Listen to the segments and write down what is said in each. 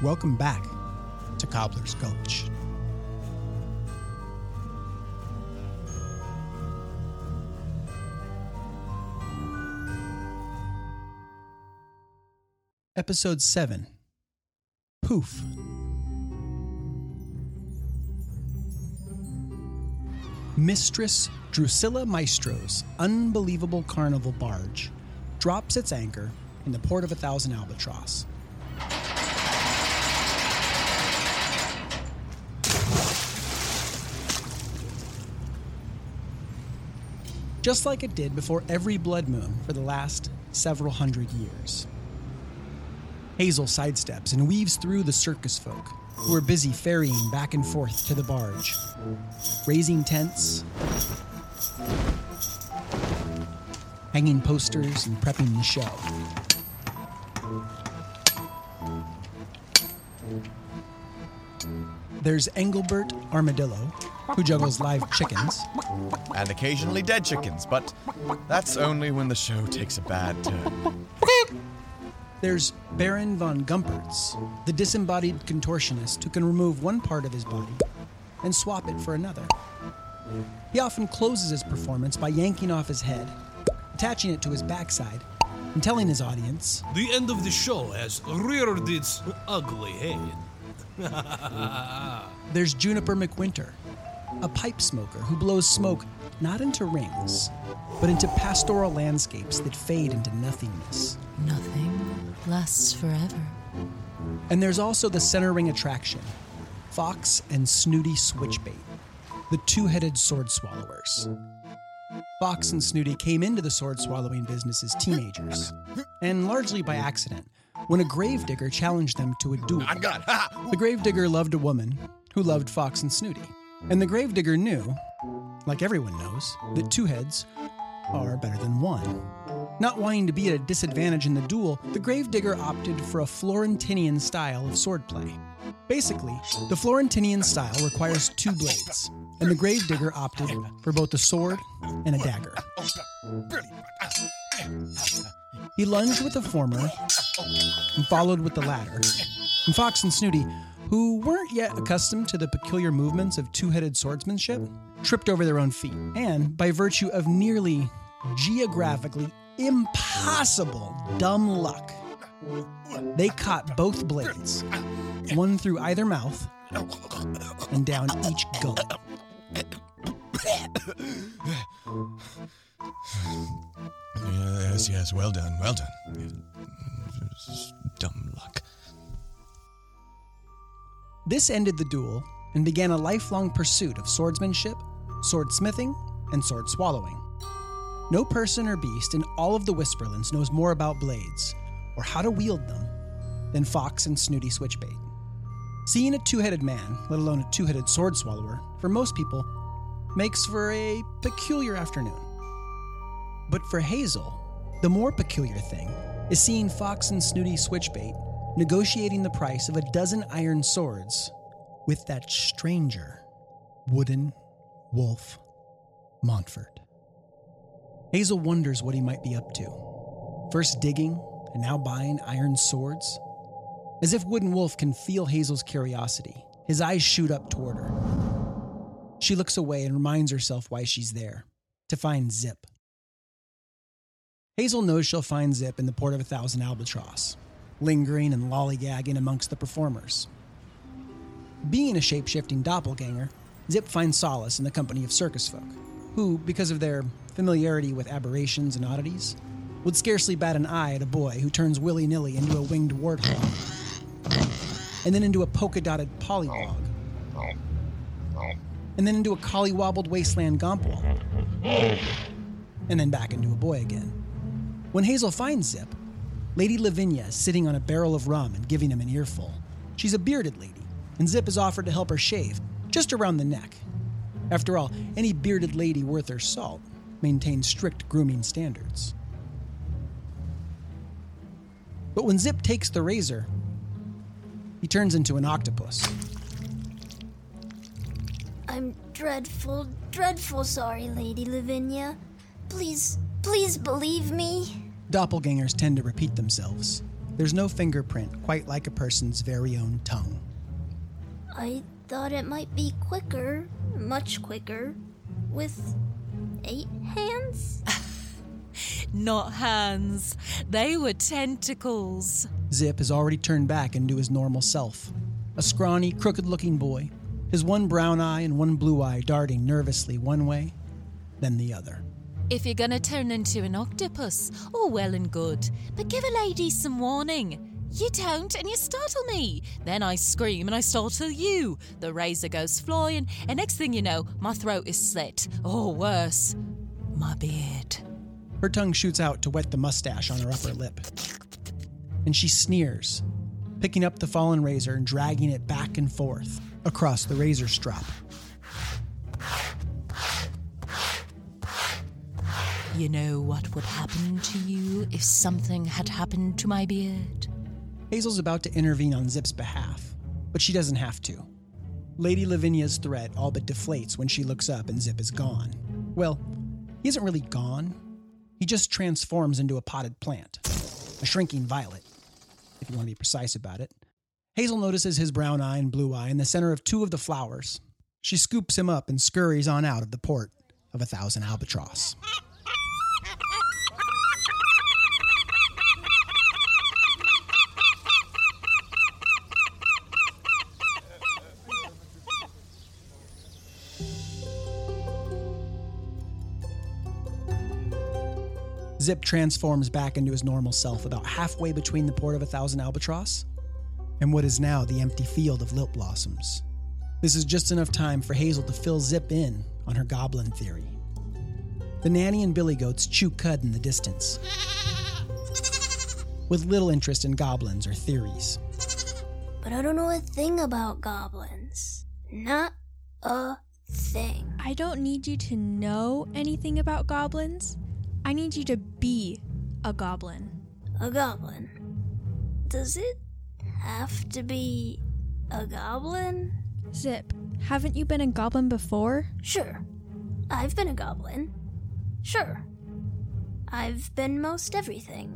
Welcome back to Cobbler's Gulch. Episode 7 Poof. Mistress Drusilla Maestro's unbelievable carnival barge drops its anchor in the port of a thousand albatross. Just like it did before every blood moon for the last several hundred years. Hazel sidesteps and weaves through the circus folk who are busy ferrying back and forth to the barge, raising tents, hanging posters, and prepping the show. There's Engelbert Armadillo, who juggles live chickens, And occasionally dead chickens, but that's only when the show takes a bad turn. There's Baron von Gumpertz, the disembodied contortionist who can remove one part of his body and swap it for another. He often closes his performance by yanking off his head, attaching it to his backside, and telling his audience, The end of the show has reared its ugly head. There's Juniper McWinter, a pipe smoker who blows smoke not into rings, but into pastoral landscapes that fade into nothingness. Nothing lasts forever. And there's also the center ring attraction Fox and Snooty Switchbait, the two headed sword swallowers. Fox and Snooty came into the sword swallowing business as teenagers, and largely by accident, when a gravedigger challenged them to a duel. I'm gone. Ha! The gravedigger loved a woman who loved Fox and Snooty. And the gravedigger knew, like everyone knows, that two heads are better than one. Not wanting to be at a disadvantage in the duel, the gravedigger opted for a Florentinian style of swordplay. Basically, the Florentinian style requires two blades, and the gravedigger opted for both a sword and a dagger. He lunged with the former and followed with the latter. And Fox and Snooty, who weren't yet accustomed to the peculiar movements of two headed swordsmanship, tripped over their own feet. And by virtue of nearly geographically impossible dumb luck, they caught both blades, one through either mouth and down each gullet. Yes, yes, well done, well done. This ended the duel and began a lifelong pursuit of swordsmanship, swordsmithing, and sword swallowing. No person or beast in all of the Whisperlands knows more about blades or how to wield them than Fox and Snooty Switchbait. Seeing a two headed man, let alone a two headed sword swallower, for most people, makes for a peculiar afternoon. But for Hazel, the more peculiar thing is seeing Fox and Snooty Switchbait negotiating the price of a dozen iron swords with that stranger, Wooden Wolf Montfort. Hazel wonders what he might be up to. First digging, and now buying iron swords. As if Wooden Wolf can feel Hazel's curiosity, his eyes shoot up toward her. She looks away and reminds herself why she's there to find Zip. Hazel knows she'll find Zip in the port of a thousand albatross, lingering and lollygagging amongst the performers. Being a shape shifting doppelganger, Zip finds solace in the company of circus folk, who, because of their familiarity with aberrations and oddities, would scarcely bat an eye at a boy who turns willy nilly into a winged warthog, and then into a polka dotted pollywog, and then into a collywobbled wasteland gompwall, and then back into a boy again. When Hazel finds Zip, Lady Lavinia is sitting on a barrel of rum and giving him an earful. She's a bearded lady, and Zip has offered to help her shave, just around the neck. After all, any bearded lady worth her salt maintains strict grooming standards. But when Zip takes the razor, he turns into an octopus. I'm dreadful, dreadful sorry, Lady Lavinia. Please, please believe me. Doppelgangers tend to repeat themselves. There's no fingerprint quite like a person's very own tongue. I thought it might be quicker, much quicker, with eight hands? Not hands, they were tentacles. Zip has already turned back into his normal self. A scrawny, crooked looking boy, his one brown eye and one blue eye darting nervously one way, then the other. If you're gonna turn into an octopus, all well and good, but give a lady some warning. You don't, and you startle me. Then I scream and I startle you. The razor goes flying, and next thing you know, my throat is slit. Or worse, my beard. Her tongue shoots out to wet the mustache on her upper lip. And she sneers, picking up the fallen razor and dragging it back and forth across the razor strop. You know what would happen to you if something had happened to my beard? Hazel's about to intervene on Zip's behalf, but she doesn't have to. Lady Lavinia's threat all but deflates when she looks up and Zip is gone. Well, he isn't really gone. He just transforms into a potted plant, a shrinking violet, if you want to be precise about it. Hazel notices his brown eye and blue eye in the center of two of the flowers. She scoops him up and scurries on out of the port of a thousand albatross. Zip transforms back into his normal self about halfway between the port of a thousand albatross and what is now the empty field of lilt blossoms. This is just enough time for Hazel to fill Zip in on her goblin theory. The nanny and billy goats chew cud in the distance, with little interest in goblins or theories. But I don't know a thing about goblins. Not a thing. I don't need you to know anything about goblins. I need you to be a goblin. A goblin. Does it have to be a goblin? Zip, haven't you been a goblin before? Sure. I've been a goblin. Sure. I've been most everything.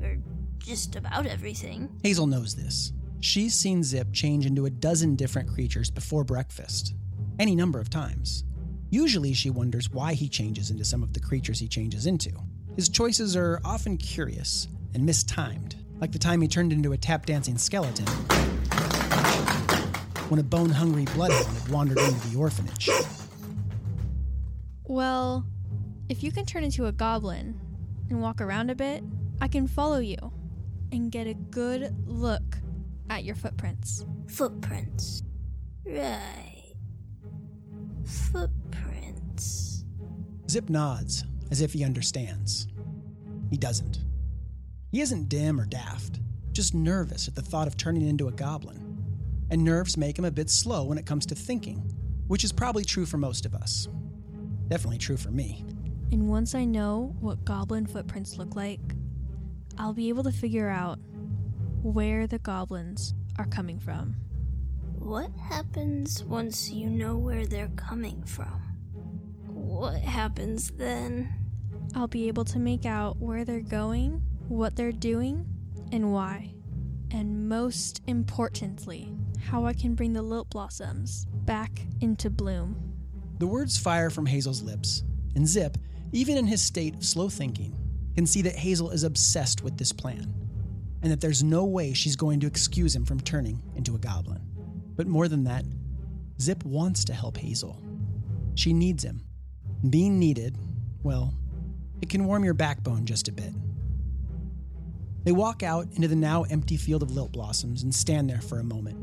Or just about everything. Hazel knows this. She's seen Zip change into a dozen different creatures before breakfast, any number of times. Usually, she wonders why he changes into some of the creatures he changes into. His choices are often curious and mistimed, like the time he turned into a tap dancing skeleton when a bone hungry bloodhound had wandered into the orphanage. Well, if you can turn into a goblin and walk around a bit, I can follow you and get a good look at your footprints. Footprints. Right. Footprints. Zip nods, as if he understands. He doesn't. He isn't dim or daft, just nervous at the thought of turning into a goblin. And nerves make him a bit slow when it comes to thinking, which is probably true for most of us. Definitely true for me. And once I know what goblin footprints look like, I'll be able to figure out where the goblins are coming from. What happens once you know where they're coming from? What happens then? I'll be able to make out where they're going, what they're doing, and why. And most importantly, how I can bring the lilt blossoms back into bloom. The words fire from Hazel's lips, and Zip, even in his state of slow thinking, can see that Hazel is obsessed with this plan, and that there's no way she's going to excuse him from turning into a goblin. But more than that, Zip wants to help Hazel. She needs him. Being needed, well, it can warm your backbone just a bit. They walk out into the now empty field of lilt blossoms and stand there for a moment.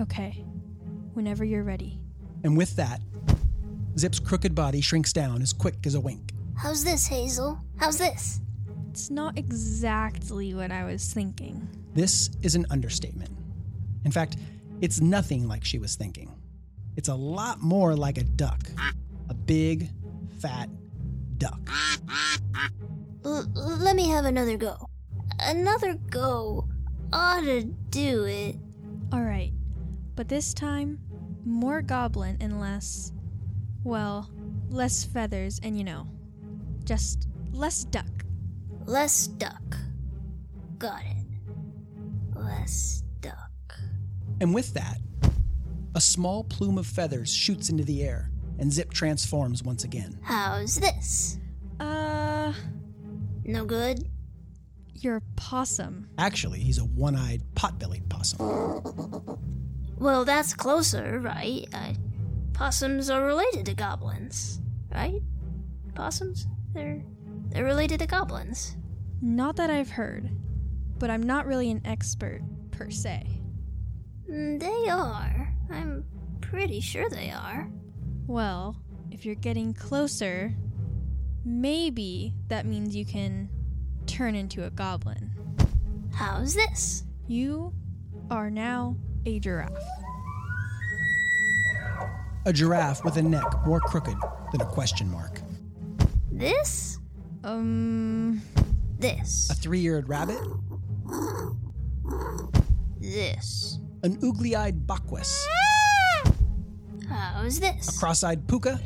Okay, whenever you're ready. And with that, Zip's crooked body shrinks down as quick as a wink. How's this, Hazel? How's this? It's not exactly what I was thinking. This is an understatement. In fact, it's nothing like she was thinking. It's a lot more like a duck. A big, fat duck. L- let me have another go. Another go ought to do it. Alright, but this time, more goblin and less. Well, less feathers and you know, just less duck. Less duck. Got it. Less duck. And with that, a small plume of feathers shoots into the air, and Zip transforms once again. How's this? Uh, No good? you're a possum. Actually, he's a one eyed, pot bellied possum. Well, that's closer, right? Uh, possums are related to goblins, right? Possums? They're they're related to goblins. Not that I've heard, but I'm not really an expert per se. Mm, They are. I'm pretty sure they are. Well, if you're getting closer, maybe that means you can turn into a goblin. How's this? You are now a giraffe. A giraffe with a neck more crooked than a question mark. This? Um, This. A three eared rabbit. This. An oogly eyed bakwas. How's this? A cross eyed puka.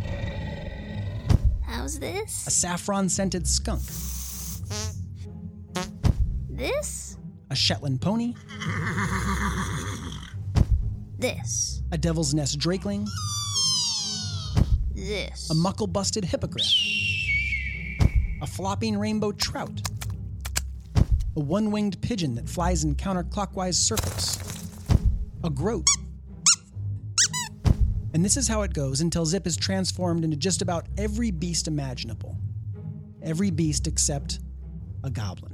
How's this? A saffron scented skunk. This? A Shetland pony. This. A devil's nest drakeling. This. A muckle busted hippogriff. A flopping rainbow trout. A one winged pigeon that flies in counterclockwise circles. A groat. And this is how it goes until Zip is transformed into just about every beast imaginable. Every beast except a goblin.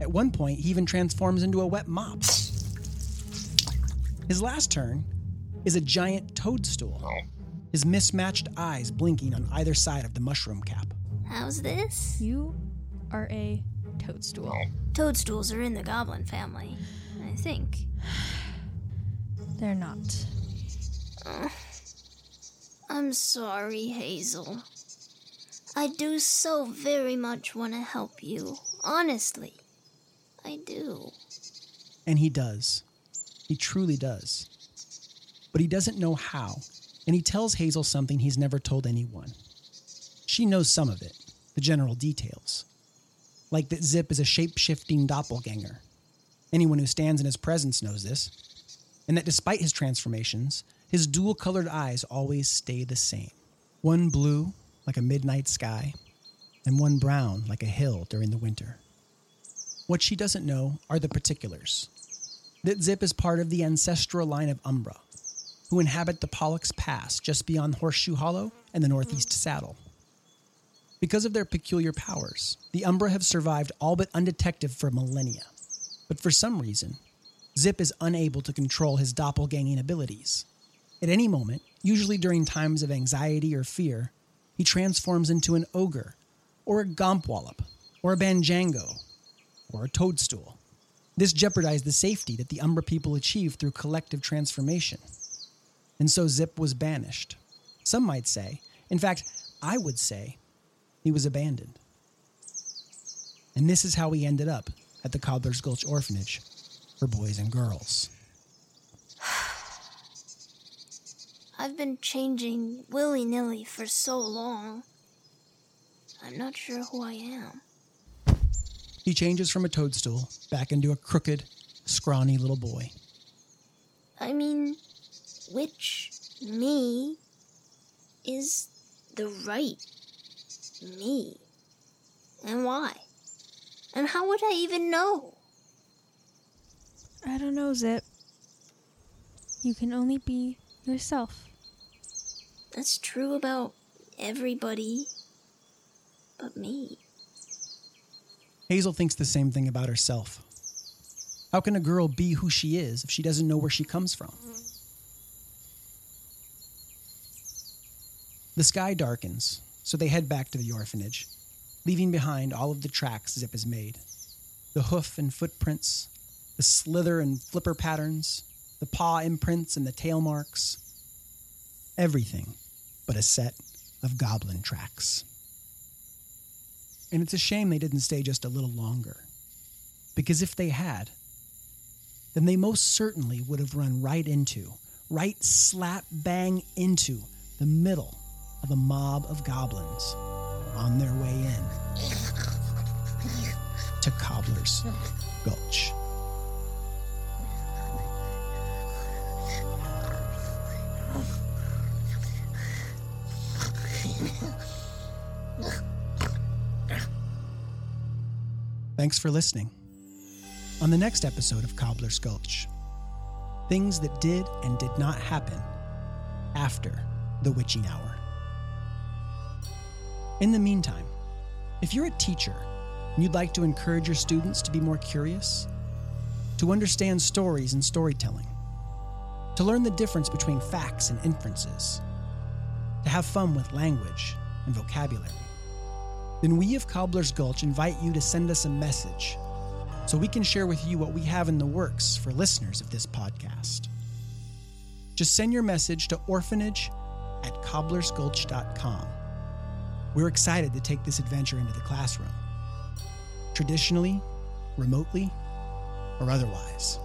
At one point, he even transforms into a wet mop. His last turn is a giant toadstool, his mismatched eyes blinking on either side of the mushroom cap. How's this? you are a toadstool. Toadstools are in the goblin family, I think. They're not. Uh, I'm sorry, Hazel. I do so very much want to help you. Honestly. I do. And he does. He truly does. But he doesn't know how, and he tells Hazel something he's never told anyone. She knows some of it, the general details. Like that Zip is a shape shifting doppelganger. Anyone who stands in his presence knows this. And that despite his transformations, his dual colored eyes always stay the same one blue, like a midnight sky, and one brown, like a hill during the winter. What she doesn't know are the particulars. That Zip is part of the ancestral line of Umbra, who inhabit the Pollux Pass just beyond Horseshoe Hollow and the Northeast Saddle. Because of their peculiar powers, the Umbra have survived all but undetected for millennia. But for some reason, Zip is unable to control his doppelganging abilities. At any moment, usually during times of anxiety or fear, he transforms into an ogre, or a gompwallop, or a banjango, or a toadstool. This jeopardized the safety that the Umbra people achieved through collective transformation. And so Zip was banished. Some might say, in fact, I would say, he was abandoned. And this is how he ended up at the Cobbler's Gulch Orphanage for boys and girls. I've been changing willy nilly for so long. I'm not sure who I am. He changes from a toadstool back into a crooked, scrawny little boy. I mean, which me is the right me? And why? And how would I even know? I don't know, Zip. You can only be yourself. That's true about everybody but me. Hazel thinks the same thing about herself. How can a girl be who she is if she doesn't know where she comes from? The sky darkens, so they head back to the orphanage, leaving behind all of the tracks Zip has made the hoof and footprints, the slither and flipper patterns, the paw imprints and the tail marks. Everything but a set of goblin tracks. And it's a shame they didn't stay just a little longer. Because if they had, then they most certainly would have run right into, right slap bang into, the middle of a mob of goblins on their way in. to Cobbler's Gulch. Thanks for listening. On the next episode of Cobbler's Gulch, things that did and did not happen after the witching hour. In the meantime, if you're a teacher and you'd like to encourage your students to be more curious, to understand stories and storytelling, to learn the difference between facts and inferences, to have fun with language and vocabulary, then we of Cobbler's Gulch invite you to send us a message so we can share with you what we have in the works for listeners of this podcast. Just send your message to orphanage at cobblersgulch.com. We're excited to take this adventure into the classroom, traditionally, remotely, or otherwise.